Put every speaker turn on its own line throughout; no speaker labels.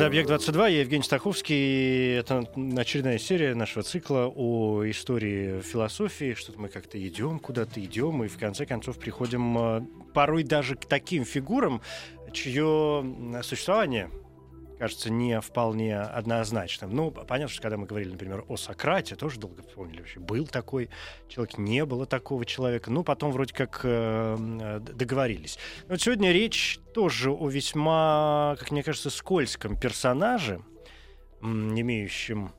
Это «Объект-22», я Евгений Стаховский. Это очередная серия нашего цикла о истории философии, что мы как-то идем, куда-то идем, и в конце концов приходим э, порой даже к таким фигурам, чье существование кажется не вполне однозначным. Ну, понятно, что когда мы говорили, например, о Сократе, тоже долго вспомнили вообще, был такой человек, не было такого человека. Ну, потом вроде как э, договорились. Но вот сегодня речь тоже о весьма, как мне кажется, скользком персонаже, имеющем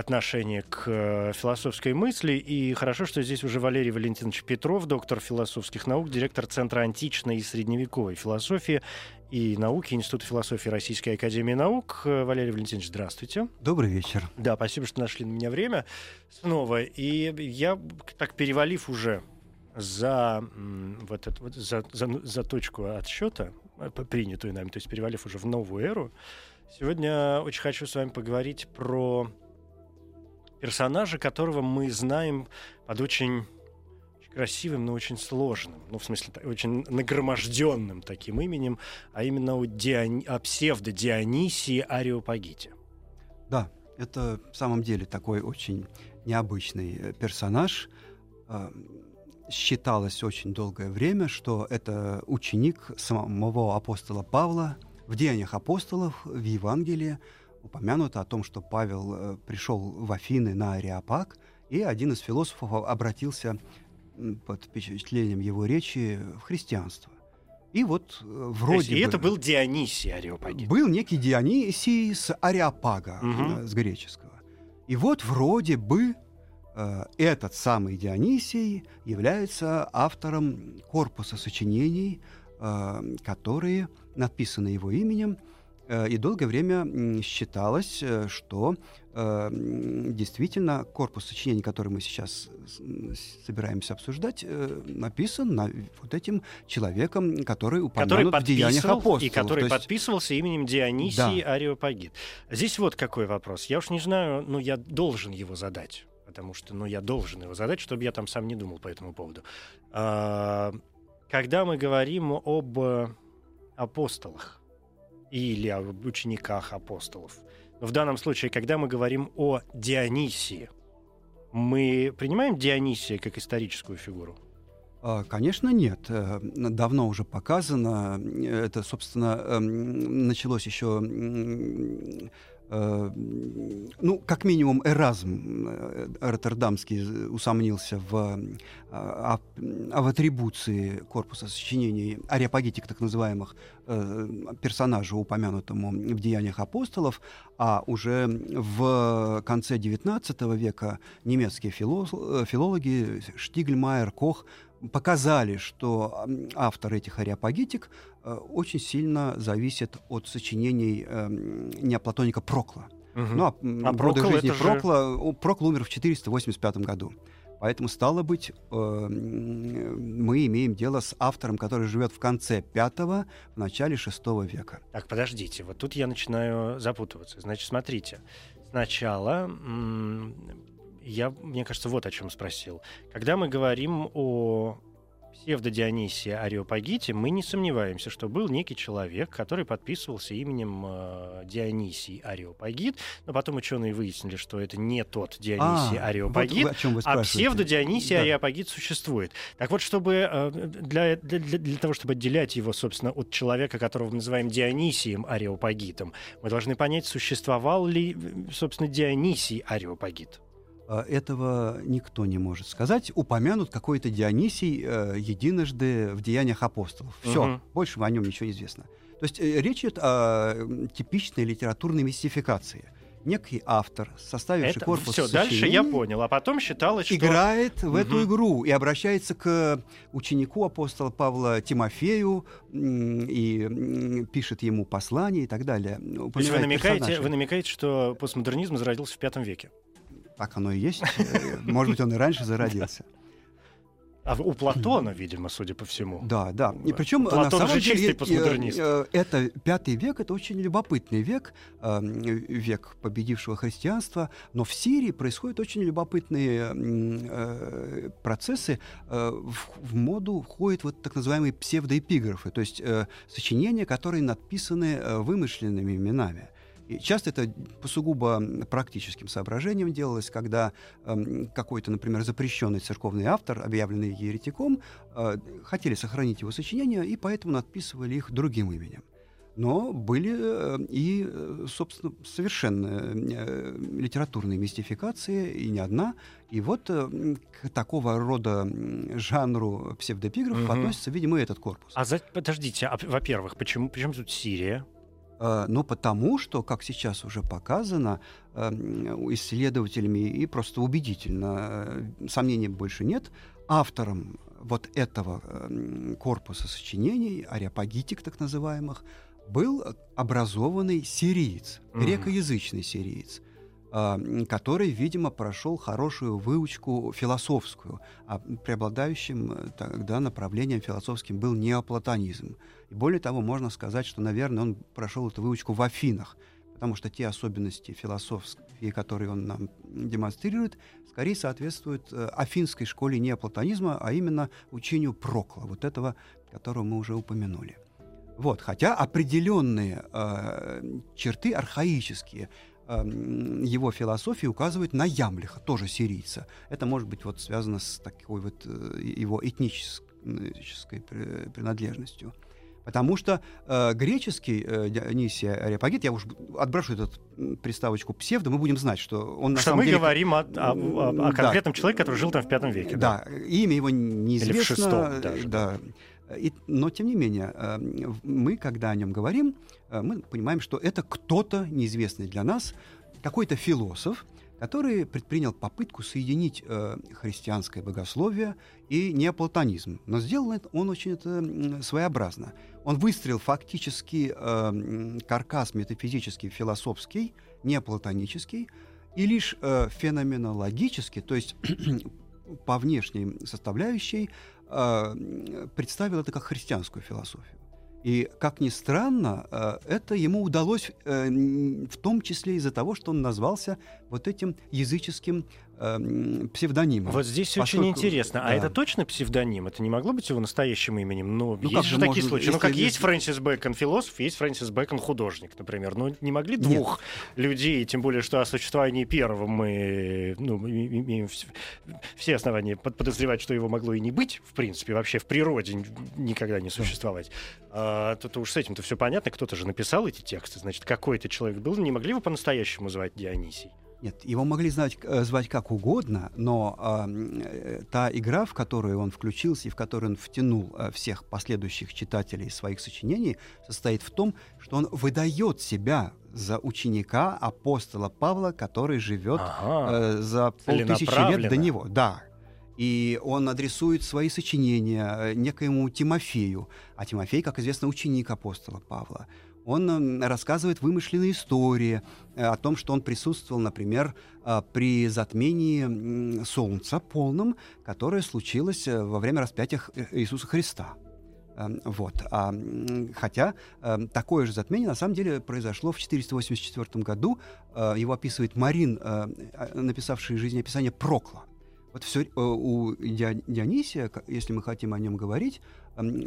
отношение к э, философской мысли. И хорошо, что здесь уже Валерий Валентинович Петров, доктор философских наук, директор Центра античной и средневековой философии и науки Института философии Российской Академии Наук. Э, Валерий Валентинович, здравствуйте.
Добрый вечер.
Да, спасибо, что нашли на меня время снова. И я, так перевалив уже за, вот это, вот, за, за, за точку отсчета, э, принятую нами, то есть перевалив уже в новую эру, сегодня очень хочу с вами поговорить про персонажа, которого мы знаем под очень красивым, но очень сложным, ну, в смысле, очень нагроможденным таким именем, а именно о, Диони... о псевдо-Дионисии Ариопагите.
Да, это в самом деле такой очень необычный э, персонаж. А, считалось очень долгое время, что это ученик самого апостола Павла. В Деяниях апостолов, в Евангелии упомянуто о том, что Павел э, пришел в Афины на Ариапаг, и один из философов обратился под впечатлением его речи в христианство. И вот э, вроде
и
бы...
это был Дионисий Ариопагит.
Был некий Дионисий с Ариапага, угу. с греческого. И вот вроде бы э, этот самый Дионисий является автором корпуса сочинений, э, которые написаны его именем, и долгое время считалось, э, что э, действительно корпус сочинений, который мы сейчас собираемся обсуждать, написан на вот этим человеком, который упомянут который в деяниях апостолов.
И который есть... подписывался именем Дионисий да. Ариопагит. Здесь вот какой вопрос. Я уж не знаю, но я должен его задать. Потому что, ну, я должен его задать, чтобы я там сам не думал по этому поводу. А, когда мы говорим об апостолах, или о учениках апостолов. Но в данном случае, когда мы говорим о Дионисии, мы принимаем Дионисия как историческую фигуру?
А, конечно, нет. Э, давно уже показано. Это, собственно, эм, началось еще Э, ну, как минимум, Эразм э, Роттердамский усомнился в, э, в атрибуции корпуса сочинений ариапагитик, так называемых, персонажу, упомянутому в «Деяниях апостолов», а уже в конце XIX века немецкие филологи Штигльмайер, Кох показали, что автор этих ариапагитик э, очень сильно зависит от сочинений э, неоплатоника Прокла. Угу. Ну, а, а Прокл жизни Прокла, же... Прокл умер в 485 году. Поэтому, стало быть, э, мы имеем дело с автором, который живет в конце пятого, в начале шестого века.
Так, подождите, вот тут я начинаю запутываться. Значит, смотрите, сначала я, мне кажется, вот о чем спросил. Когда мы говорим о псевдодионисия Ариопагите, мы не сомневаемся, что был некий человек, который подписывался именем э, Дионисий Ариопагит, но потом ученые выяснили, что это не тот Дионисий а, Ариопагит, вот а псевдодионисий да. Ариопагит существует. Так вот, чтобы э, для, для, для того, чтобы отделять его, собственно, от человека, которого мы называем Дионисием Ариопагитом, мы должны понять, существовал ли, собственно, Дионисий Ариопагит.
А, этого никто не может сказать. Упомянут какой-то Дионисий э, единожды в деяниях апостолов. Все, угу. больше о нем ничего не известно. То есть э, речь идет о типичной литературной мистификации. некий автор, составивший
Это
корпус
все, дальше я понял. А потом считалось, что...
играет в эту
Мгм.
игру и обращается к ученику апостола Павла Тимофею и пишет ему послание и так далее.
То есть вы намекаете, вы намекаете, что постмодернизм зародился в пятом веке.
Так оно и есть. Э, Может быть, он и раньше зародился.
А у Платона, видимо, судя по всему.
Да, да. И причем на
Платон
самом
же
деле
постмодернист.
э, э, это пятый век, это очень любопытный век, э, век победившего христианства. Но в Сирии происходят очень любопытные э, процессы. Э, В, моду входят вот так называемые псевдоэпиграфы, то есть э, сочинения, которые написаны э, вымышленными именами. И часто это по сугубо практическим соображениям делалось, когда эм, какой-то, например, запрещенный церковный автор, объявленный еретиком, э, хотели сохранить его сочинения, и поэтому надписывали их другим именем. Но были э, и, э, собственно, совершенно э, литературные мистификации, и не одна. И вот э, к такого рода жанру псевдоэпиграфов
Мгм.
относится, видимо, и этот корпус.
А за... подождите, а, во-первых, почему, почему тут Сирия?
Но потому что, как сейчас уже показано эм, исследователями и просто убедительно, э, сомнений больше нет, автором вот этого эм, корпуса сочинений, ариапагитик так называемых, был образованный сириец,
Мгм.
грекоязычный сириец, который, видимо, прошел хорошую выучку философскую, а преобладающим э, тогда направлением философским был неоплатонизм. И более того, можно сказать, что, наверное, он прошел эту выучку в Афинах, потому что те особенности философские, которые он нам демонстрирует, скорее соответствуют э, афинской школе неоплатонизма, а именно учению Прокла, вот этого, которого мы уже упомянули. Вот, хотя определенные э, черты архаические его философии указывают на Ямлиха, тоже сирийца. Это может быть вот связано с такой вот э, его этнической при- принадлежностью. Потому что э, греческий э, Дионисий Ареопагит, я уж отброшу эту приставочку псевдо, мы будем знать, что он на
Что
самом
мы
деле...
говорим о, о- о- о
Да.
конкретном человеке, который жил там в пятом веке.
Да, имя его неизвестно.
шестом даже,
да. И- но, тем не менее, э, в- мы, когда о нем говорим, э, мы понимаем, что это кто-то неизвестный для нас, какой-то философ, который предпринял попытку соединить э, христианское богословие и неоплатонизм. Но сделал это он очень это, своеобразно. Он выстроил фактически э, м, каркас метафизический, философский, неоплатонический, и лишь э, феноменологически, то есть по внешней составляющей, представил это как христианскую философию. И, как ни странно, э, это ему удалось э, в том числе из-за того, что он назвался вот этим языческим э, псевдонимом.
Вот здесь очень
Поскольку-
интересно. А
да.
это точно псевдоним? Это не могло быть его настоящим именем? Ну,
Ну,
есть же такие
может-
случаи. Ну, как
есть-
Фрэнсис Бэкон философ, есть Фрэнсис Бэкон художник, например. Ну, не могли двух людей, тем более, что о существовании первого мы ну, имеем вс- все основания под- подозревать, что его могло и не быть, в принципе, вообще в природе никогда не существовать. А, то, то уж с этим-то все понятно. Кто-то же написал эти тексты. Значит, какой-то человек был. Не могли его по-настоящему звать Дионисий?
Нет, его могли знать, э, звать как угодно, но э, та игра, в которую он включился и в которую он втянул э, всех последующих читателей своих сочинений, состоит в том, что он выдает себя за ученика апостола Павла, который живет
Ага.
э, за полтысячи лет до него. Да. И он адресует свои сочинения э, некоему Тимофею. А Тимофей, как известно, ученик апостола Павла. Он м, рассказывает вымышленные истории э, о том, что он присутствовал, например, э, при затмении Солнца полном, которое случилось э, во время распятия Иисуса Христа. Эм, Вот. А, хотя эм, такое же затмение на самом деле произошло в 484 году. Его описывает Марин, э, написавший жизнеописание Прокла. Вот все у Диони- Дионисия, если мы хотим о нем говорить,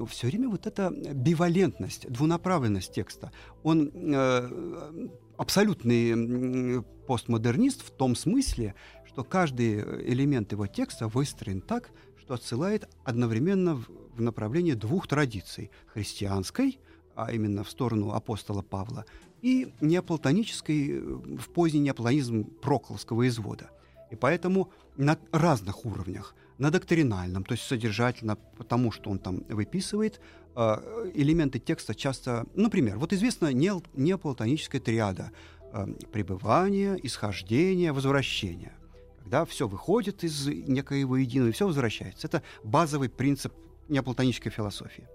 все время вот эта бивалентность, двунаправленность текста. Он э, абсолютный постмодернист в том смысле, что каждый элемент его текста выстроен так, что отсылает одновременно в, в направлении двух традиций: христианской, а именно в сторону апостола Павла, и неоплатонической э, в поздний неоплатонизм Прокловского извода. И поэтому на разных уровнях, на доктринальном, то есть содержательно, потому что он там выписывает, э, элементы текста часто, например, вот известна нео- неоплатоническая триада э, пребывание, исхождение, возвращение. Когда все выходит из некоего единого, и все возвращается. Это базовый принцип неоплатонической философии.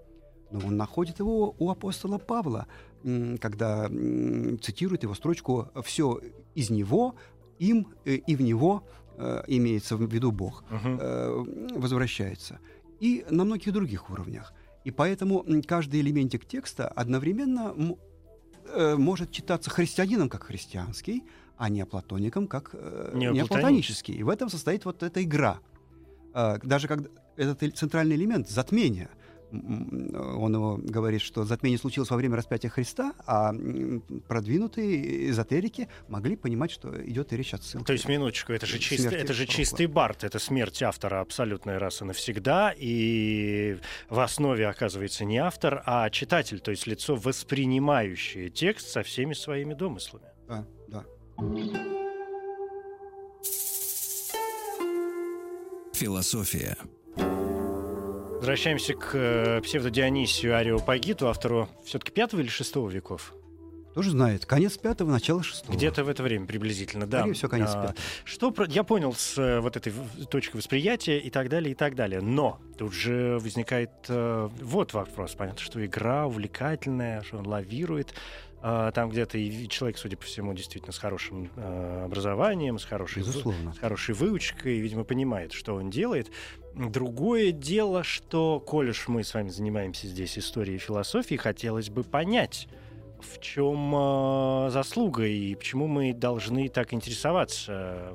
Но он находит его у апостола Павла, когда цитирует его строчку «все из него, им э, и в него э, имеется в виду Бог, uh-huh. возвращается. И на многих других уровнях. И поэтому каждый элементик текста одновременно может читаться христианином как христианский, а не платоником как неоплатонический. И в этом состоит вот эта игра. Даже когда этот центральный элемент затмения – он его говорит, что затмение случилось во время распятия Христа, а продвинутые эзотерики могли понимать, что идет речь о ссылке.
То есть, минуточку, это же, чист, это же чистый бард, это смерть автора абсолютная раз и навсегда, и в основе оказывается не автор, а читатель, то есть лицо, воспринимающее текст со всеми своими домыслами.
Да, да.
Философия.
Возвращаемся к э, псевдодионисию Ариопагиту, автору все-таки пятого или шестого веков?
Тоже знает. Конец пятого, начало шестого.
Где-то в это время приблизительно, да.
Скорее всего, конец а, пятого.
Что я понял с э, вот этой точки восприятия и так далее, и так далее. Но тут же возникает э, вот вопрос. Понятно, что игра увлекательная, что он лавирует. Uh, там где-то и человек, судя по всему, действительно с хорошим uh, образованием, с хорошей,
Безусловно.
с хорошей выучкой, видимо, понимает, что он делает. Другое дело, что, коль уж мы с вами занимаемся здесь историей и философией, хотелось бы понять, в чем э, заслуга и почему мы должны так интересоваться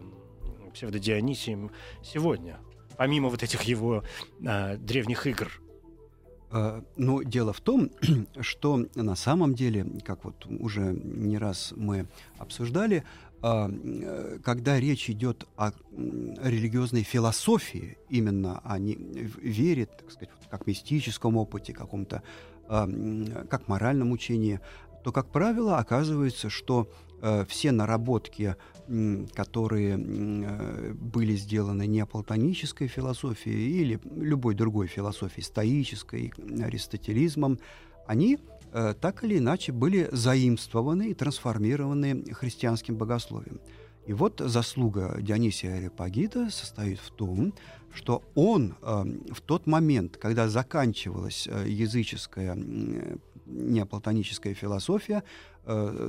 псевдодионисием сегодня, помимо вот этих его древних игр.
Но дело в том, что на самом деле, как вот уже не раз мы обсуждали, а, э, когда речь идет о религиозной философии, именно о не, вере, так сказать, как мистическом опыте, каком-то, а, как моральном учении, то, как правило, оказывается, что все наработки, которые э, были сделаны неоплатонической философией или любой другой философией, стоической, аристотелизмом, они Э, так или иначе были заимствованы и трансформированы христианским богословием. И вот заслуга Дионисия Ареопагита состоит в том, что он э, в тот момент, когда заканчивалась э, языческая э, неоплатоническая философия, э,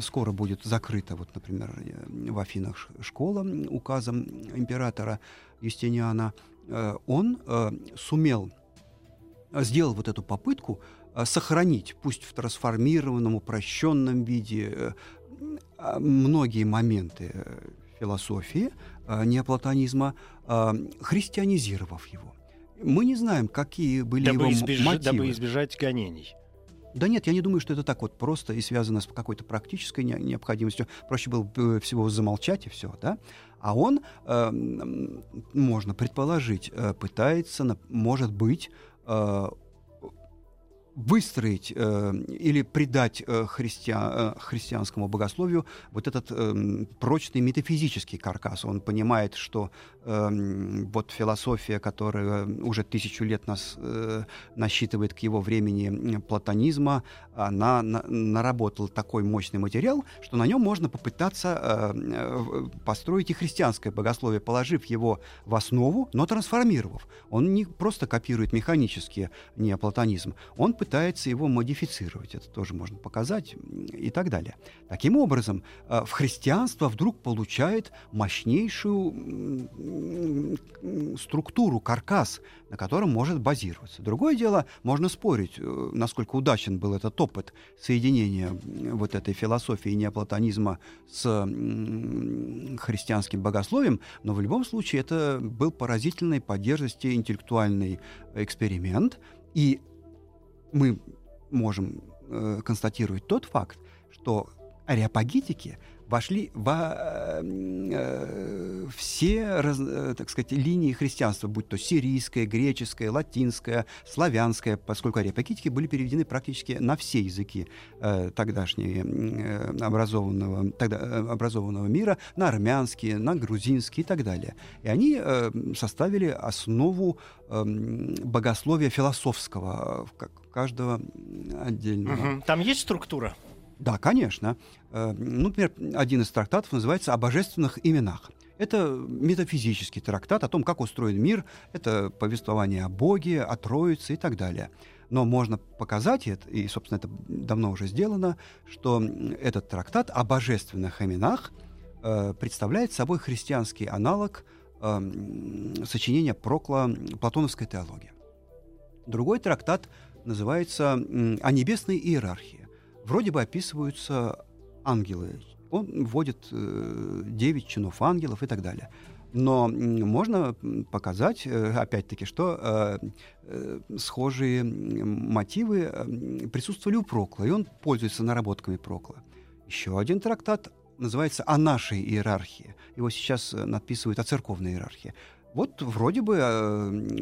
скоро будет закрыта, вот, например, э, в Афинах школа указом императора Юстиниана, э, он э, сумел, сделал вот эту попытку Э, сохранить, пусть в трансформированном, упрощенном виде, э, многие моменты э, философии неоплатонизма, христианизировав его. Мы не знаем, какие были
дабы
его
избеж...
мотивы.
Дабы избежать гонений.
Да нет, я не думаю, что это так вот просто и связано с какой-то практической необходимостью. Проще было бы всего замолчать и все, да? А он, э, можно предположить, пытается, может быть, выстроить э, или придать э, христиан, э, христианскому богословию вот этот э, прочный метафизический каркас. Он понимает, что э, вот философия, которая уже тысячу лет нас э, насчитывает к его времени платонизма, она на, наработала такой мощный материал, что на нем можно попытаться э, построить и христианское богословие, положив его в основу, но трансформировав. Он не просто копирует механически неоплатонизм, он пытается его модифицировать, это тоже можно показать и так далее. Таким образом, э, в христианство вдруг получает мощнейшую структуру, каркас, на котором может базироваться. Другое дело, можно спорить, э, насколько удачен был этот опыт соединения вот этой философии неоплатонизма с христианским богословием, но в любом случае это был поразительный по интеллектуальный эксперимент, и мы можем э, констатировать тот факт, что ареопагитики вошли во э, все, раз, э, так сказать, линии христианства, будь то сирийское, греческое, латинское, славянское, поскольку ареопагитики были переведены практически на все языки э, тогдашнего э, образованного, тогда, э, образованного мира, на армянский, на грузинский и так далее. И они э, составили основу э, богословия философского, как каждого отдельного.
Угу. Там есть структура?
Да, конечно. Э, ну, например, один из трактатов называется «О божественных именах». Это метафизический трактат о том, как устроен мир, это повествование о Боге, о Троице и так далее. Но можно показать, и, собственно, это давно уже сделано, что этот трактат о божественных именах э, представляет собой христианский аналог э, сочинения Прокла «Платоновская теология». Другой трактат называется «О небесной иерархии». Вроде бы описываются ангелы, он вводит э, 9 чинов ангелов и так далее. Но можно показать, э, опять-таки, что э, э, схожие мотивы присутствовали у Прокла, и он пользуется наработками Прокла. Еще один трактат называется «О нашей иерархии». Его сейчас надписывают «О церковной иерархии». Вот вроде бы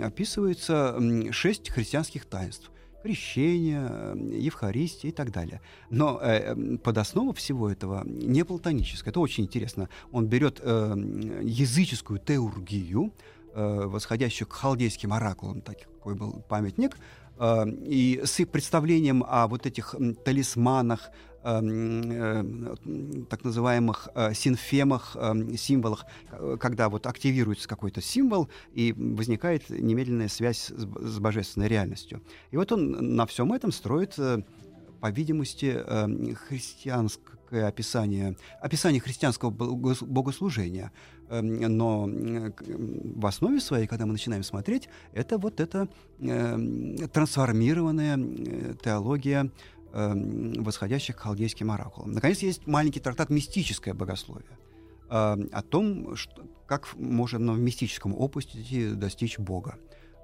описывается шесть христианских таинств крещение, Евхаристия и так далее. Но э, под основу всего этого не платоническое. Это очень интересно. Он берет э, языческую теургию, э, восходящую к халдейским оракулам, такой был памятник, э, и с их представлением о вот этих талисманах, э, так называемых э, синфемах, эм, символах, когда вот активируется какой-то символ и возникает немедленная связь с, божественной реальностью. И вот он на всем этом строит, э, по видимости, эм, христианское описание, описание христианского богослужения. Но в основе своей, когда мы начинаем смотреть, это вот эта трансформированная теология э, восходящих к халдейским оракулам. Наконец, есть маленький трактат «Мистическое богословие» э, о том, что, как можно в мистическом опусе достичь Бога.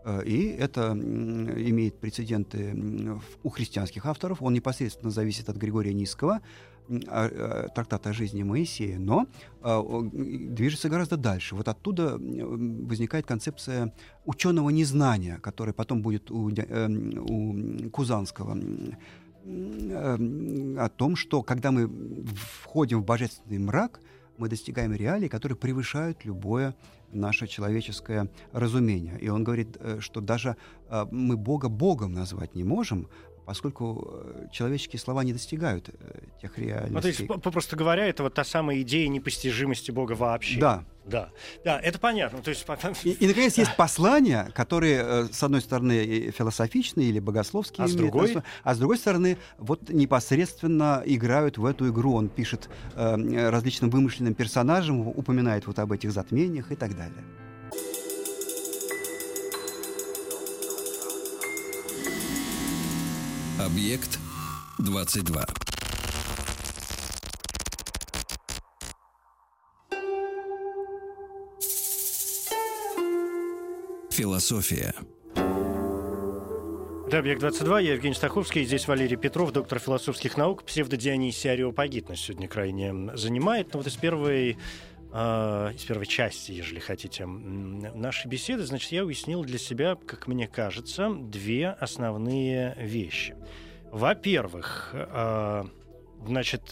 Э, и это имеет прецеденты у христианских авторов. Он непосредственно зависит от Григория Низкого, трактата о жизни Моисея, но э, движется гораздо дальше. Вот оттуда возникает концепция ученого незнания, которая потом будет у, э, у Кузанского о том, что когда мы входим в божественный мрак, мы достигаем реалий, которые превышают любое наше человеческое разумение. И он говорит, э, что даже э, мы Бога Богом назвать не можем, поскольку э, человеческие слова не достигают э, тех реальностей. Ну, то есть,
попросту говоря, это вот та самая идея непостижимости Бога вообще.
Да.
Да, да, это понятно. То есть...
и, и, наконец, есть послания, которые, э, с одной стороны, философичные или богословские,
а с другой,
а с другой стороны, вот непосредственно играют в эту игру. Он пишет э, различным вымышленным персонажам, упоминает вот об этих затмениях и так далее.
Объект 22. Философия.
Это «Объект-22», я Евгений Стаховский, здесь Валерий Петров, доктор философских наук, псевдодионисия Ариопагит нас сегодня крайне занимает. Но вот из первой э, из первой части, если хотите, нашей беседы, значит, я уяснил для себя, как мне кажется, две основные вещи. Во-первых, э, значит,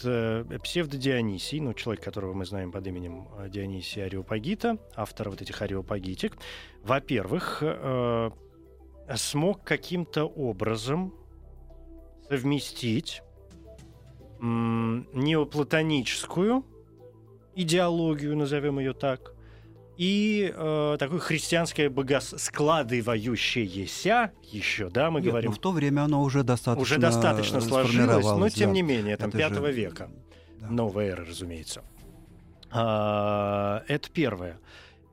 псевдодионисий, ну, человек, которого мы знаем под именем э, Дионисия Ариопагита, автор вот этих ариопагитик, во-первых, э, смог каким-то образом совместить неоплатоническую идеологию, назовем ее так, и э, такое христианское богос... складывающееся еще, да, мы
Нет,
говорим.
Но в то время оно уже достаточно
Уже достаточно сложилось, но тем
да.
не менее, там,
Это
пятого
же...
века,
да.
новая эра, разумеется. А, это первое.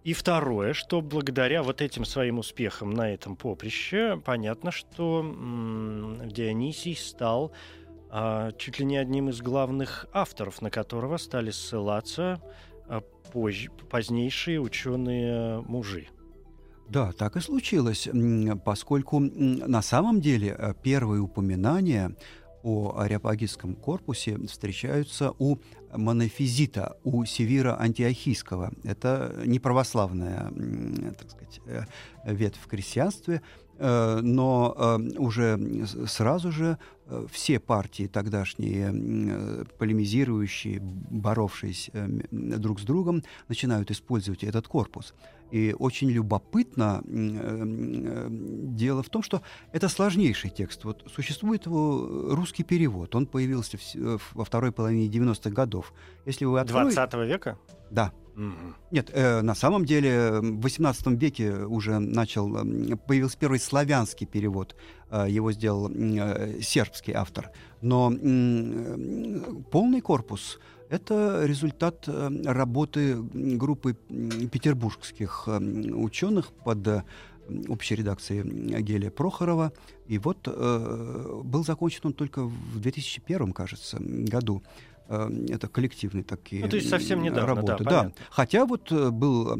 И второе, что благодаря вот этим своим успехам на этом поприще, понятно, что м- Дионисий стал чуть ли не одним из главных авторов, на которого стали ссылаться а, позже, позднейшие ученые мужи.
Да, так и случилось, поскольку на самом деле э, первые упоминания о ариапагитском корпусе встречаются у монофизита, у Севира Антиохийского. Это не православная, так сказать, э, ветвь в крестьянстве, но уже сразу же все партии тогдашние, полемизирующие, боровшиеся друг с другом, начинают использовать этот корпус. И очень любопытно дело в том, что это сложнейший текст. Вот существует его русский перевод. Он появился во второй половине 90-х годов.
Если вы откроете... 20 века?
Да. Нет, э, на самом деле в XVIII веке уже начал, появился первый славянский перевод. Э, его сделал э, сербский автор. Но э, полный корпус — это результат э, работы группы петербургских ученых под общей редакцией Гелия Прохорова. И вот э, был закончен он только в 2001, кажется, году. Э, это коллективные такие ну,
то есть совсем недавно,
работы. Да, да. Хотя вот э, был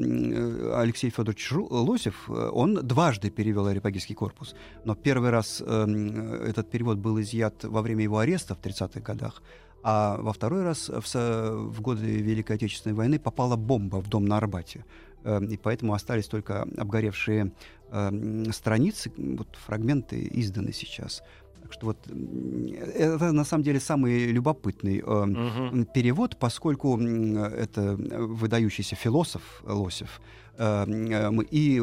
Алексей Федорович Лосев, э, он дважды перевел Арипагийский корпус. Но первый раз этот перевод был изъят во время его ареста в 30-х годах, а во второй раз в, в годы Великой Отечественной войны попала бомба в дом на Арбате. И поэтому остались только обгоревшие страницы, вот фрагменты изданы сейчас. Так что вот это на самом деле самый любопытный э, угу. перевод, поскольку это выдающийся философ Лосев, э, и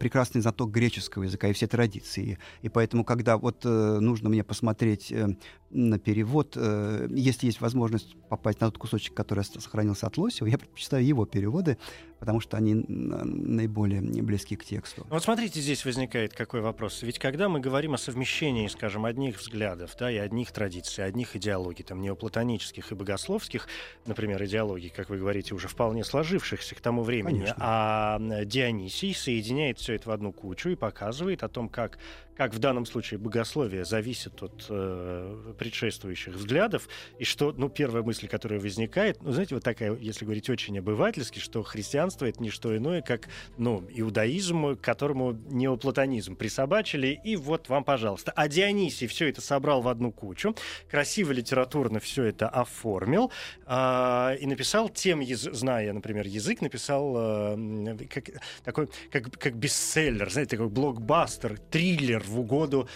прекрасный знаток греческого языка и все традиции. И поэтому, когда вот э, нужно мне посмотреть э, на перевод, если есть возможность попасть на тот кусочек, который сохранился от Лосева, я предпочитаю его переводы, потому что они наиболее близки к тексту.
Вот смотрите, здесь возникает какой вопрос. Ведь когда мы говорим о совмещении, скажем, одних взглядов, да, и одних традиций, одних идеологий, там, неоплатонических и богословских, например, идеологий, как вы говорите, уже вполне сложившихся к тому времени, Конечно. а Дионисий соединяет все это в одну кучу и показывает о том, как как в данном случае богословие зависит от э, предшествующих взглядов, и что, ну, первая мысль, которая возникает, ну, знаете, вот такая, если говорить очень обывательски, что христианство — это не что иное, как, ну, иудаизм, к которому неоплатонизм присобачили, и вот вам, пожалуйста. А Дионисий все это собрал в одну кучу, красиво литературно все это оформил, э, и написал тем, зная, например, язык, написал э, как, такой, как, как бестселлер, знаете, такой блокбастер, триллер, в угоду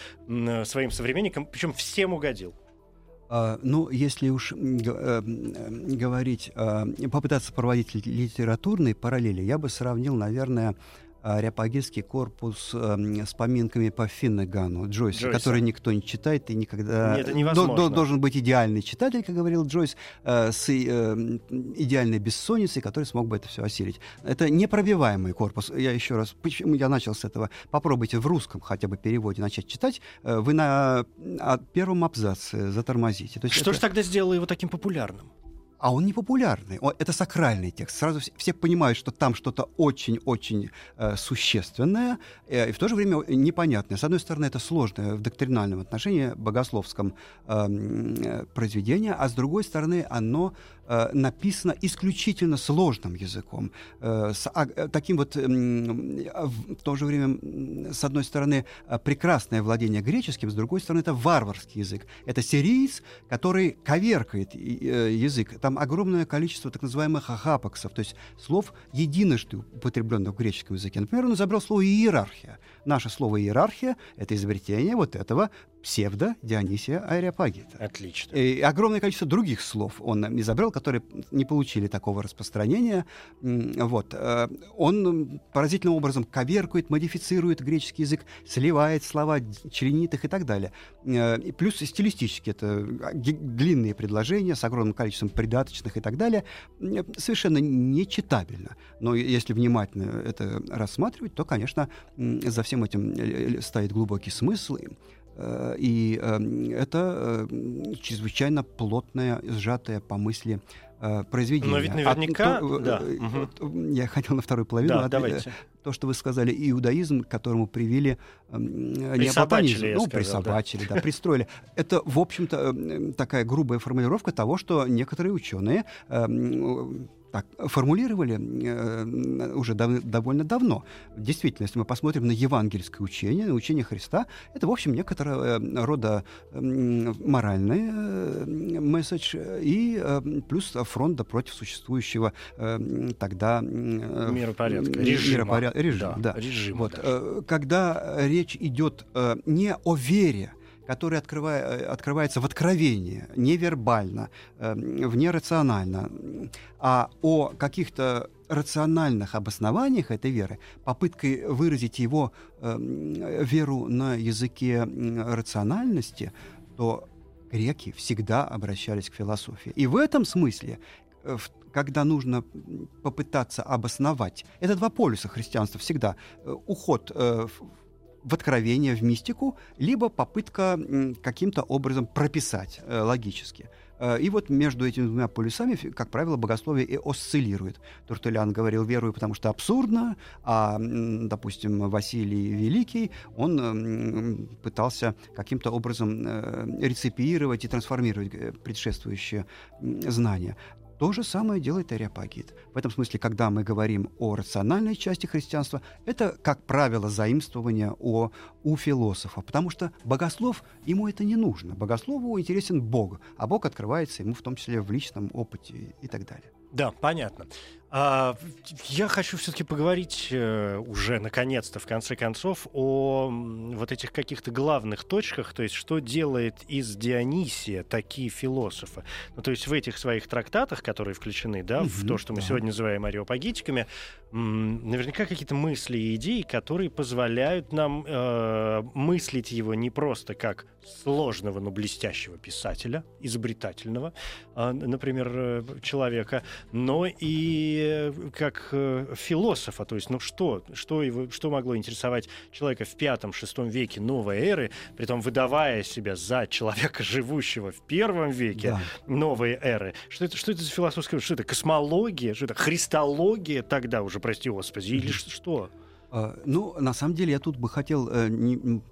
своим современникам, причем всем угодил.
Uh, ну, если уж uh, говорить, uh, попытаться проводить литературные параллели, я бы сравнил, наверное, Ариапагинский корпус э, с поминками по Финнегану Джойса, Джойса, который никто не читает и никогда...
Нет, это невозможно. До,
должен быть идеальный читатель, как говорил Джойс, э, с э, идеальной бессонницей, который смог бы это все осилить. Это непробиваемый корпус. Я еще раз... Почему я начал с этого? Попробуйте в русском хотя бы переводе начать читать. Э, вы на первом абзаце затормозите.
То есть Что
это...
же тогда сделало его таким популярным?
А он не популярный. Он, это сакральный текст. Сразу все, понимают, что там что-то очень-очень э, существенное, э, и в то же время непонятное. С одной стороны, это сложное в доктринальном отношении, богословском эм, э, произведение, а с другой стороны, оно э, написано исключительно сложным языком. Э, с, а, э, таким вот э, в то же время, с одной стороны, прекрасное владение греческим, с другой стороны, это варварский язык. Это сириец, который коверкает э, язык. Там огромное количество так называемых ахапаксов, то есть слов, единожды употребленных в греческом языке. Например, он изобрел слово «иерархия». Наше слово «иерархия» — это изобретение вот этого псевдо Дионисия Аэропагита.
Отлично.
И огромное количество других слов он изобрел, которые не получили такого распространения. Вот. Э, он поразительным образом коверкует, модифицирует греческий язык, сливает слова, членит их и так далее. Э, и плюс стилистически это длинные предложения с огромным количеством придаточных и так далее. Совершенно нечитабельно. Но если внимательно это рассматривать, то, конечно, за всем этим э, стоит глубокий смысл. Э, и эм, это э, чрезвычайно плотное, сжатое по мысли э, произведение.
Но ведь наверняка... А, то,
да. угу. Я хотел на вторую половину.
Да, давайте.
То, что вы сказали, иудаизм, к которому привили эм, неопатонизм. Ну, сказал, присобачили, да. да, пристроили. Это, в общем-то, такая грубая формулировка того, что некоторые ученые эм, так формулировали э, уже дав довольно давно. Действительно, если мы посмотрим на евангельское учение, на учение Христа, это, в общем, некоторого э, рода моральный э, месседж и плюс фронта против существующего тогда...
Миропорядка, режима.
Миропоряд... Режим, да, да.
Режим,
вот, когда речь идет не о вере, который открывая, э, открывается в откровении, невербально, э, вне рационально, а о каких-то рациональных обоснованиях этой веры, попыткой выразить его э, веру на языке рациональности, то греки всегда обращались к философии. И в этом смысле, э, когда нужно попытаться обосновать, это два полюса христианства всегда, э, уход э, в откровение, в мистику, либо попытка каким-то образом прописать логически – Э, и вот между этими двумя полюсами, как правило, богословие и осциллирует. Тортулян говорил «верую, потому что абсурдно», а, допустим, Василий Великий, он пытался каким-то образом э, реципировать и трансформировать э, предшествующие знания. То же самое делает Ариапагит. В этом смысле, когда мы говорим о рациональной части христианства, это, как правило, заимствование о, у философа, потому что богослов, ему это не нужно. Богослову интересен Бог, а Бог открывается ему в том числе в личном опыте и так далее.
Да, понятно. А, я хочу все-таки поговорить э, уже, наконец-то, в конце концов, о вот этих каких-то главных точках, то есть что делает из Дионисия такие философы. Ну, то есть в этих своих трактатах, которые включены да, угу, в то, что мы да. сегодня называем ареопагитиками, наверняка какие-то мысли и идеи, которые позволяют нам э, мыслить его не просто как сложного, но блестящего писателя, изобретательного, э, например, человека, но и как э, философа, то есть, ну что, что, его, что могло интересовать человека в пятом-шестом веке новой эры, при том выдавая себя за человека, живущего в первом веке да. новой эры. Что это, что это за философское, что это космология, что это христология тогда уже, прости господи, или что?
А, ну, на самом деле, я тут бы хотел э,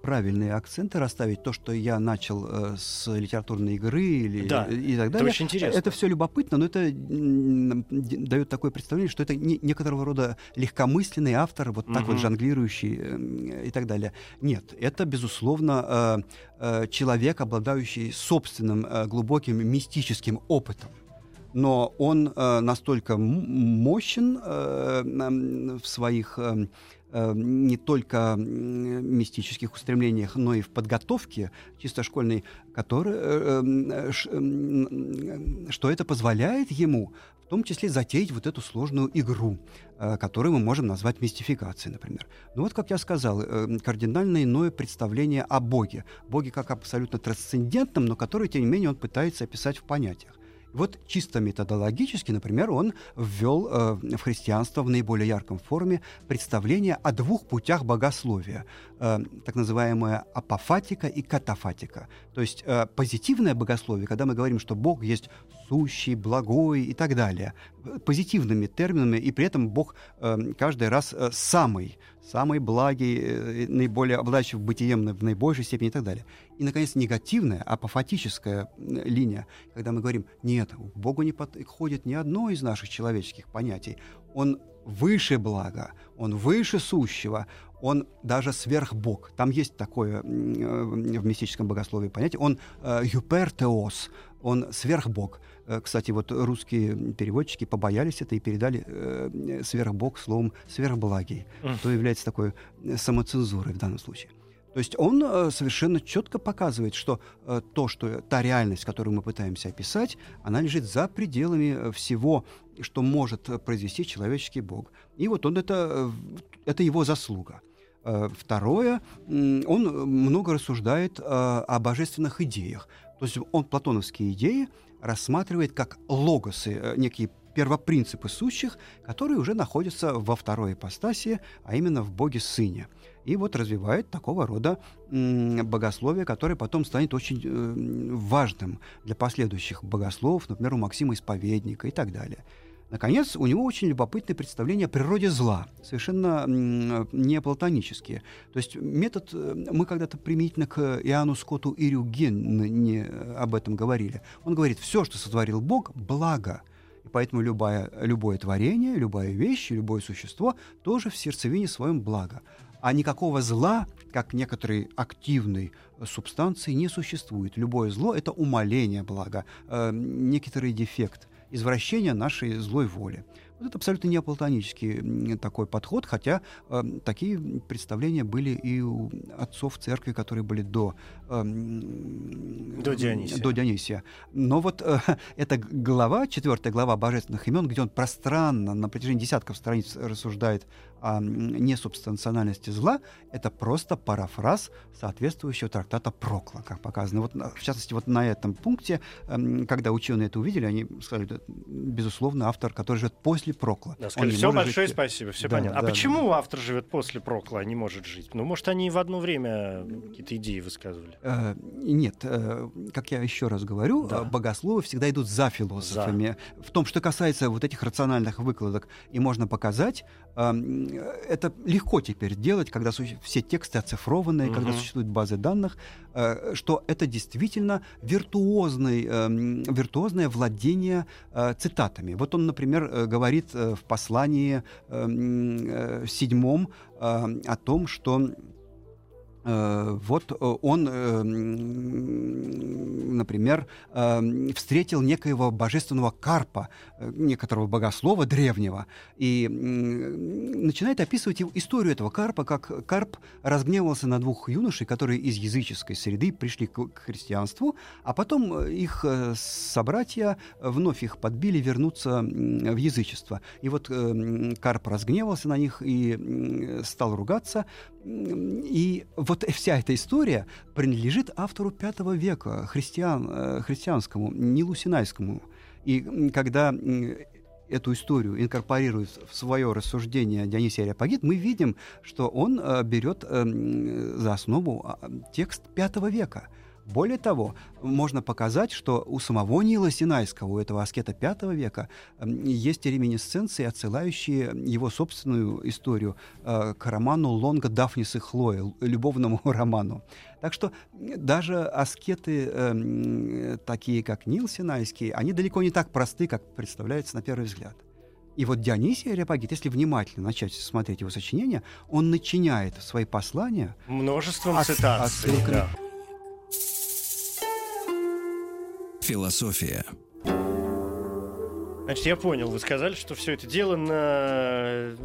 правильные акценты расставить. То, что я начал э, с литературной игры или,
да,
и так далее.
Это очень интересно.
Это все любопытно, но это дает такое представление, что это не, некоторого рода легкомысленный автор, вот так угу. вот жонглирующий э, и так далее. Нет, это, безусловно, э, э, человек, обладающий собственным э, глубоким мистическим опытом но он э, настолько мощен э, в своих э, Э, не только мистических устремлениях, но и в подготовке чисто школьной, который, э, э, что это позволяет ему в том числе затеять вот эту сложную игру, которую мы можем назвать мистификацией, например. Ну вот, как я сказал, кардинально иное представление о Боге. Боге как абсолютно трансцендентном, но который, тем не менее, он пытается описать в понятиях. Вот чисто методологически, например, он ввел э, в христианство в наиболее ярком форме представление о двух путях богословия, э, так называемая апофатика и катафатика. То есть э, позитивное богословие, когда мы говорим, что Бог есть сущий, благой и так далее, позитивными терминами, и при этом Бог э, каждый раз э, самый, самый благий, э, наиболее обладающий бытием в наибольшей степени и так далее. И, наконец, негативная, апофатическая линия, когда мы говорим, нет, к Богу не подходит ни одно из наших человеческих понятий. Он выше блага, он выше сущего, он даже сверхбог. Там есть такое в мистическом богословии понятие. Он э, юпертеос, он сверхбог. Э, кстати, вот русские переводчики побоялись это и передали э, сверхбог словом сверхблагий, что является такой э, самоцензурой в данном случае. То есть он э, совершенно четко показывает, что э, то, что та реальность, которую мы пытаемся описать, она лежит за пределами всего, что может произвести человеческий Бог. И вот он это, это его заслуга. Второе, он много рассуждает о божественных идеях. То есть он платоновские идеи рассматривает как логосы, э, некие первопринципы сущих, которые уже находятся во второй ипостаси, а именно в Боге Сыне. И вот развивает такого рода богословие, которое потом станет очень э, важным для последующих богословов, например, у Максима Исповедника и так далее. Наконец, у него очень любопытное представление о природе зла, совершенно не платонические. То есть метод, э, мы когда-то применительно к Иоанну Скотту и Рюген не об этом говорили. Он говорит, все, что сотворил Бог, благо. И поэтому любое, любое творение, любая вещь, любое существо тоже в сердцевине своем благо. А никакого зла, как некоторой активной субстанции, не существует. Любое зло — это умаление блага, э, некоторый дефект — извращения нашей злой воли. Вот это абсолютно неоплатонический такой подход, хотя э, такие представления были и у отцов церкви, которые были до, э,
до, Дионисия.
до Дионисия. Но вот э, эта глава, четвертая глава божественных имен, где он пространно на протяжении десятков страниц рассуждает о несубстанциональности зла, это просто парафраз соответствующего трактата Прокла, как показано. Вот, в частности, вот на этом пункте, эм, когда ученые это увидели, они сказали, безусловно, автор, который живет после Прокла.
Да, сказали, все большое жить... спасибо, все да, понятно. А да, а почему да. автор живет после Прокла, а не может жить? Ну, может, они в одно время какие-то идеи высказывали?
Э, нет, э, как я еще раз говорю, да. богословы всегда идут за философами. За. В том, что касается вот этих рациональных выкладок, и можно показать, это легко теперь делать, когда все тексты оцифрованные, угу. когда существуют базы данных, э, что это действительно виртуозный, эм, виртуозное владение э, цитатами. Вот он, например, э, говорит в послании эм, седьмом о том, что вот э, он, э, например, встретил некоего божественного карпа, некоторого богослова древнего, и начинает описывать историю этого карпа, как карп разгневался на двух юношей, которые из языческой среды пришли к христианству, а потом их собратья вновь их подбили вернуться в язычество. И вот карп разгневался на них и стал ругаться, и вот вся эта история принадлежит автору V века, христиан, э, христианскому, не лусинайскому. И когда эту историю инкорпорирует в свое рассуждение Дионисий Ариапагит, мы видим, что он э, берет э, за основу а, текст V века – более того, можно показать, что у самого Нила Синайского, у этого аскета V века, есть реминесценции, отсылающие его собственную историю э, к роману Лонга Дафнис и Хлоя, любовному роману. Так что даже аскеты, э, такие как Нил Синайский, они далеко не так просты, как представляется на первый взгляд. И вот Дионисий Ариапагит, если внимательно начать смотреть его сочинения, он начиняет свои послания
множеством цитат. Отсылками, да.
Философия.
Значит, я понял, вы сказали, что все это дело на...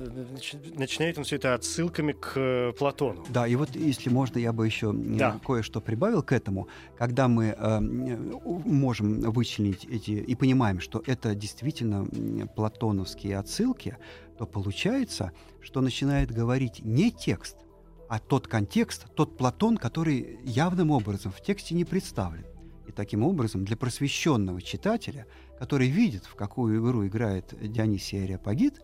начинает он все это отсылками к Платону.
Да, и вот если можно, я бы еще да. кое-что прибавил к этому. Когда мы э, можем вычленить эти и понимаем, что это действительно платоновские отсылки, то получается, что начинает говорить не текст, а тот контекст, тот Платон, который явным образом в тексте не представлен. И таким образом для просвещенного читателя, который видит, в какую игру играет Дионисий Ариапагит,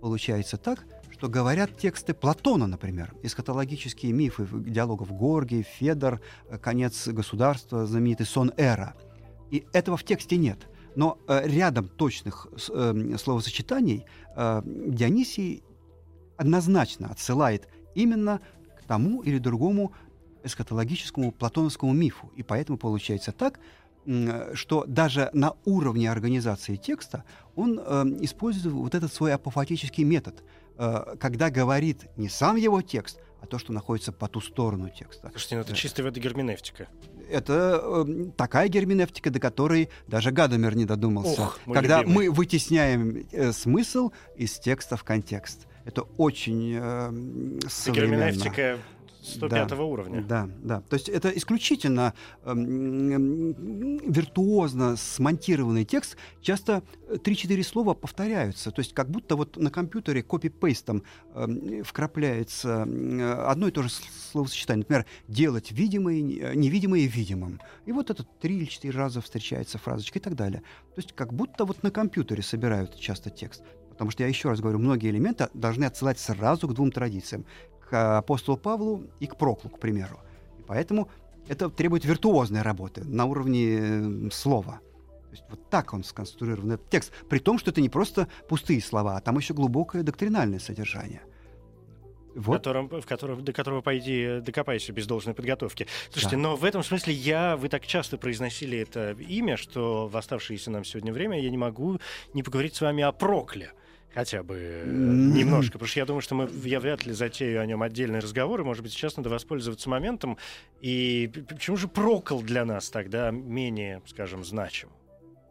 получается так, что говорят тексты Платона, например, эсхатологические мифы диалогов Горгий, Федор, конец государства, знаменитый сон Эра. И этого в тексте нет. Но э, рядом точных э, словосочетаний э, Дионисий однозначно отсылает именно к тому или другому эсхатологическому платоновскому мифу. И поэтому получается так, что даже на уровне организации текста он э, использует вот этот свой апофатический метод, э, когда говорит не сам его текст, а то, что находится по ту сторону текста.
Слушайте, ну это чистая вода герменевтика.
Это э, такая герменевтика, до которой даже Гадомер не додумался. Ох, когда любимый. мы вытесняем э, смысл из текста в контекст. Это очень э, современно.
Герменевтика 105 да, уровня.
Да, да. То есть это исключительно э, виртуозно смонтированный текст. Часто 3-4 слова повторяются. То есть как будто вот на компьютере копи-пейстом э, вкрапляется одно и то же словосочетание. Например, делать видимое, невидимое видимым. И вот это 3 или 4 раза встречается фразочка и так далее. То есть как будто вот на компьютере собирают часто текст. Потому что я еще раз говорю, многие элементы должны отсылать сразу к двум традициям к апостолу Павлу и к Проклу, к примеру. И поэтому это требует виртуозной работы на уровне слова. То есть вот так он сконструирован этот текст. При том, что это не просто пустые слова, а там еще глубокое доктринальное содержание.
Вот. В котором, в котором, до которого, по идее, докопаешься без должной подготовки. Слушайте, да. но в этом смысле я, вы так часто произносили это имя, что в оставшееся нам сегодня время я не могу не поговорить с вами о Прокле хотя бы mm-hmm. немножко, потому что я думаю, что мы, я вряд ли затею о нем отдельный разговор, и, может быть, сейчас надо воспользоваться моментом. И почему же Прокол для нас тогда менее, скажем, значим?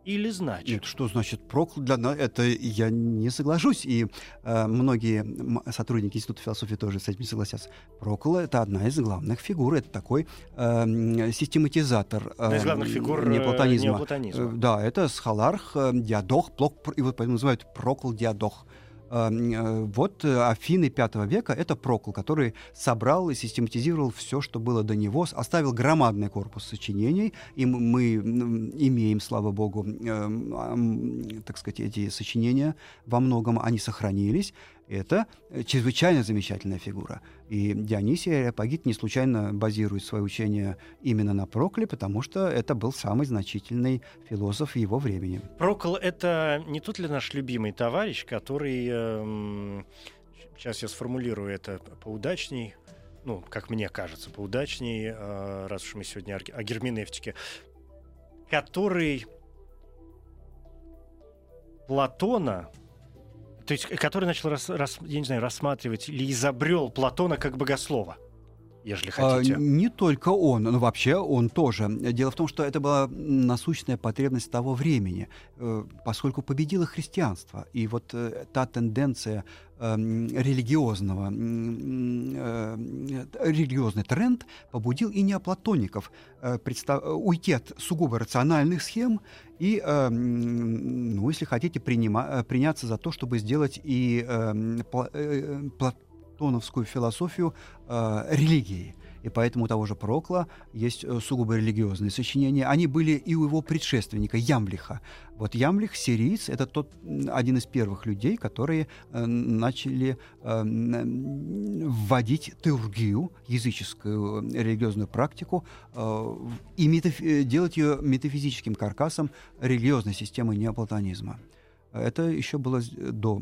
Или значит?
Нет, что значит прокл для нас? Это я не соглашусь, и э, многие сотрудники Института философии тоже с этим согласятся. Прокл — это одна из главных фигур, это такой э, систематизатор
э, из главных фигур
неоплатонизма.
неоплатонизма. Э,
да, это Схаларх, э, Диадох, Плок, вот поэтому называют прокл Диадох. Эм, э, вот э, Афины V века — это Прокл, который собрал и систематизировал все, что было до него, оставил громадный корпус сочинений, и мы имеем, слава богу, эм, так сказать, эти сочинения во многом, они сохранились, это э, чрезвычайно замечательная фигура. И Дионисий Ареопагит не случайно базирует свое учение именно на Прокле, потому что это был самый значительный философ его времени.
Прокл — это не тот ли наш любимый товарищ, который... Эм, сейчас я сформулирую это поудачней, ну, как мне кажется, поудачней, э, раз уж мы сегодня о герменевтике, который Платона то есть, который начал, рас, рас, я не знаю, рассматривать или изобрел Платона как богослова ежели а, хотите.
А, не только он, но вообще он тоже. Дело в том, что это была насущная потребность того времени, э, поскольку победило христианство. И вот э, та тенденция эм, религиозного, э, религиозный тренд побудил и неоплатоников представ... уйти от сугубо рациональных схем и, ну, если хотите, принима... приняться за то, чтобы сделать и платоновскую философию э, религии. И поэтому у того же Прокла есть э, сугубо религиозные сочинения. Они были и у его предшественника Ямлиха. Вот Ямлих, сириец, это тот один из первых людей, которые э, начали э, вводить теургию, языческую э, религиозную практику, э, и метаф- делать ее метафизическим каркасом религиозной системы неоплатонизма. Это еще было до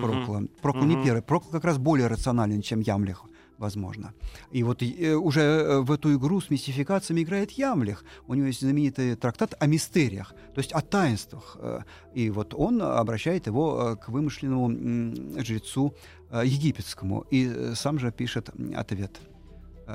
Прокла. Mm-hmm. Прокл mm-hmm. не первый. Прокл как раз более рационален, чем Ямлих возможно. И вот э, уже э, в эту игру с мистификациями играет Ямлих. У него есть знаменитый трактат о мистериях, то есть о таинствах. Э, и вот он обращает его к вымышленному жрецу египетскому и сам же пишет ответ –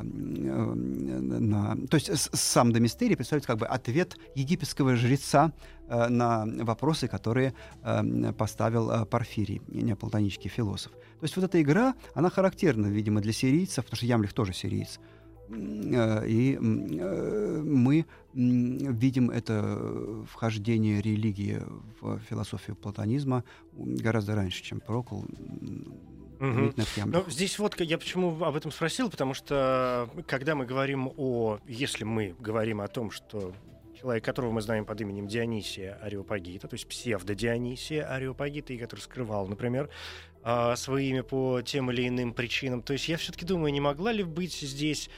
на, то есть сам Домистерий представляет как бы ответ египетского жреца э, на вопросы, которые э, поставил э, Порфирий, неоплатонический философ. То есть вот эта игра, она характерна, видимо, для сирийцев, потому что Ямлих тоже сириец. И мы видим это вхождение религии в философию платонизма гораздо раньше, чем Прокл
Угу. Но здесь вот я почему об этом спросил, потому что когда мы говорим о, если мы говорим о том, что человек, которого мы знаем под именем Дионисия Ариопагита, то есть псевдо-Дионисия Ариопагита, и который скрывал, например, а, свое имя по тем или иным причинам. То есть я все-таки думаю, не могла ли быть здесь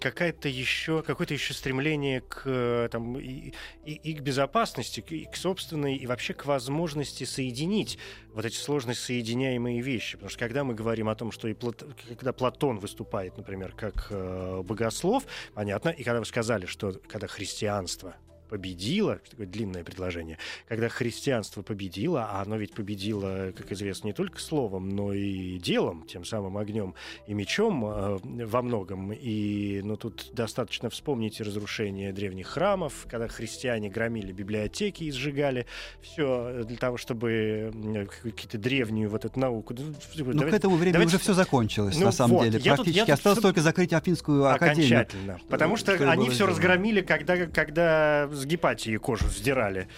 какая-то еще какое-то еще стремление к э, там и, и, и к безопасности, и к собственной и вообще к возможности соединить вот эти сложные соединяемые вещи, потому что когда мы говорим о том, что и Плат... когда Платон выступает, например, как э, богослов, понятно, и когда вы сказали, что когда христианство победило, такое длинное предложение, когда христианство победило, а оно ведь победило, как известно, не только словом, но и делом, тем самым огнем и мечом э, во многом. И ну, тут достаточно вспомнить разрушение древних храмов, когда христиане громили библиотеки и сжигали все для того, чтобы какие-то древнюю вот эту науку...
Ну, ну давайте, к этому времени давайте... уже все закончилось, ну, на самом вот, деле. Практически тут, осталось тут... только закрыть Афинскую академию.
Окончательно. Потому что, что они все разгромили, когда, когда с Гепатии кожу сдирали.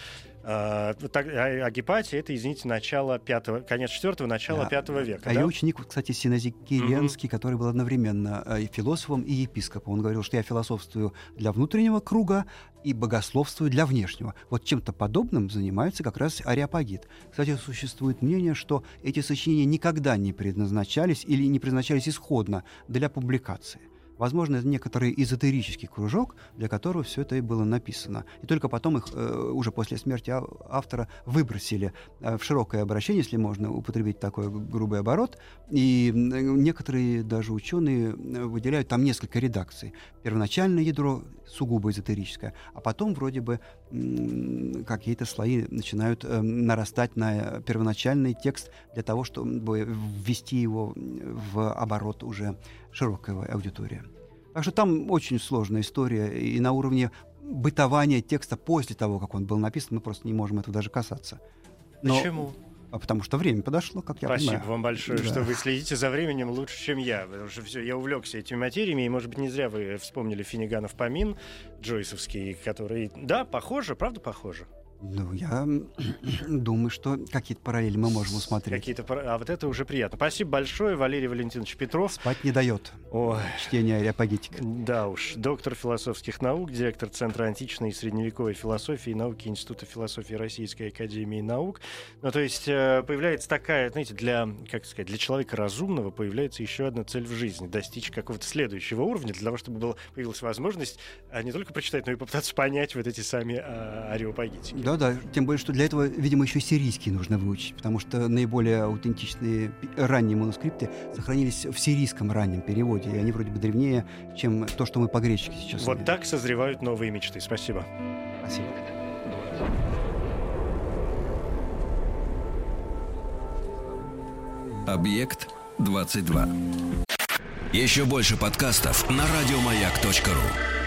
А, а, а Гепатия это, извините, начало пятого, конец четвертого, начало да. пятого века.
А да? ее ученик, кстати, Синозик Киренский, mm-hmm. который был одновременно э, и философом, и епископом. Он говорил, что я философствую для внутреннего круга и богословствую для внешнего. Вот чем-то подобным занимается как раз Ариапагит. Кстати, существует мнение, что эти сочинения никогда не предназначались или не предназначались исходно для публикации. Возможно, это некоторый эзотерический кружок, для которого все это и было написано. И только потом их э, уже после смерти автора выбросили э, в широкое обращение, если можно употребить такой грубый оборот. И некоторые даже ученые э, выделяют там несколько редакций. Первоначальное ядро сугубо эзотерическое, а потом вроде бы какие-то слои начинают нарастать на первоначальный текст для того, чтобы ввести его в оборот уже широкой аудитории. Так что там очень сложная история и на уровне бытования текста после того, как он был написан, мы просто не можем этого даже касаться.
Но... Почему?
А потому что время подошло, как я
Спасибо
понимаю.
вам большое, да. что вы следите за временем лучше, чем я. Потому что все, я увлекся этими материями, и, может быть, не зря вы вспомнили Финиганов помин Джойсовский, который... Да, похоже, правда похоже?
Ну, я думаю, что какие-то параллели мы можем усмотреть.
Какие-то А вот это уже приятно. Спасибо большое, Валерий Валентинович Петров.
Спать не дает. Ой. Чтение ариапагетика.
Да уж. Доктор философских наук, директор Центра античной и средневековой философии и науки Института философии Российской Академии Наук. Ну, то есть э, появляется такая, знаете, для, как сказать, для человека разумного появляется еще одна цель в жизни — достичь какого-то следующего уровня для того, чтобы была, появилась возможность а не только прочитать, но и попытаться понять вот эти сами а, ариопагитики.
Да, да, тем более, что для этого, видимо, еще сирийский нужно выучить, потому что наиболее аутентичные ранние манускрипты сохранились в сирийском раннем переводе, и они вроде бы древнее, чем то, что мы по гречески сейчас
Вот имеем. так созревают новые мечты. Спасибо.
Спасибо.
Объект 22. Еще больше подкастов на радиомаяк.ру.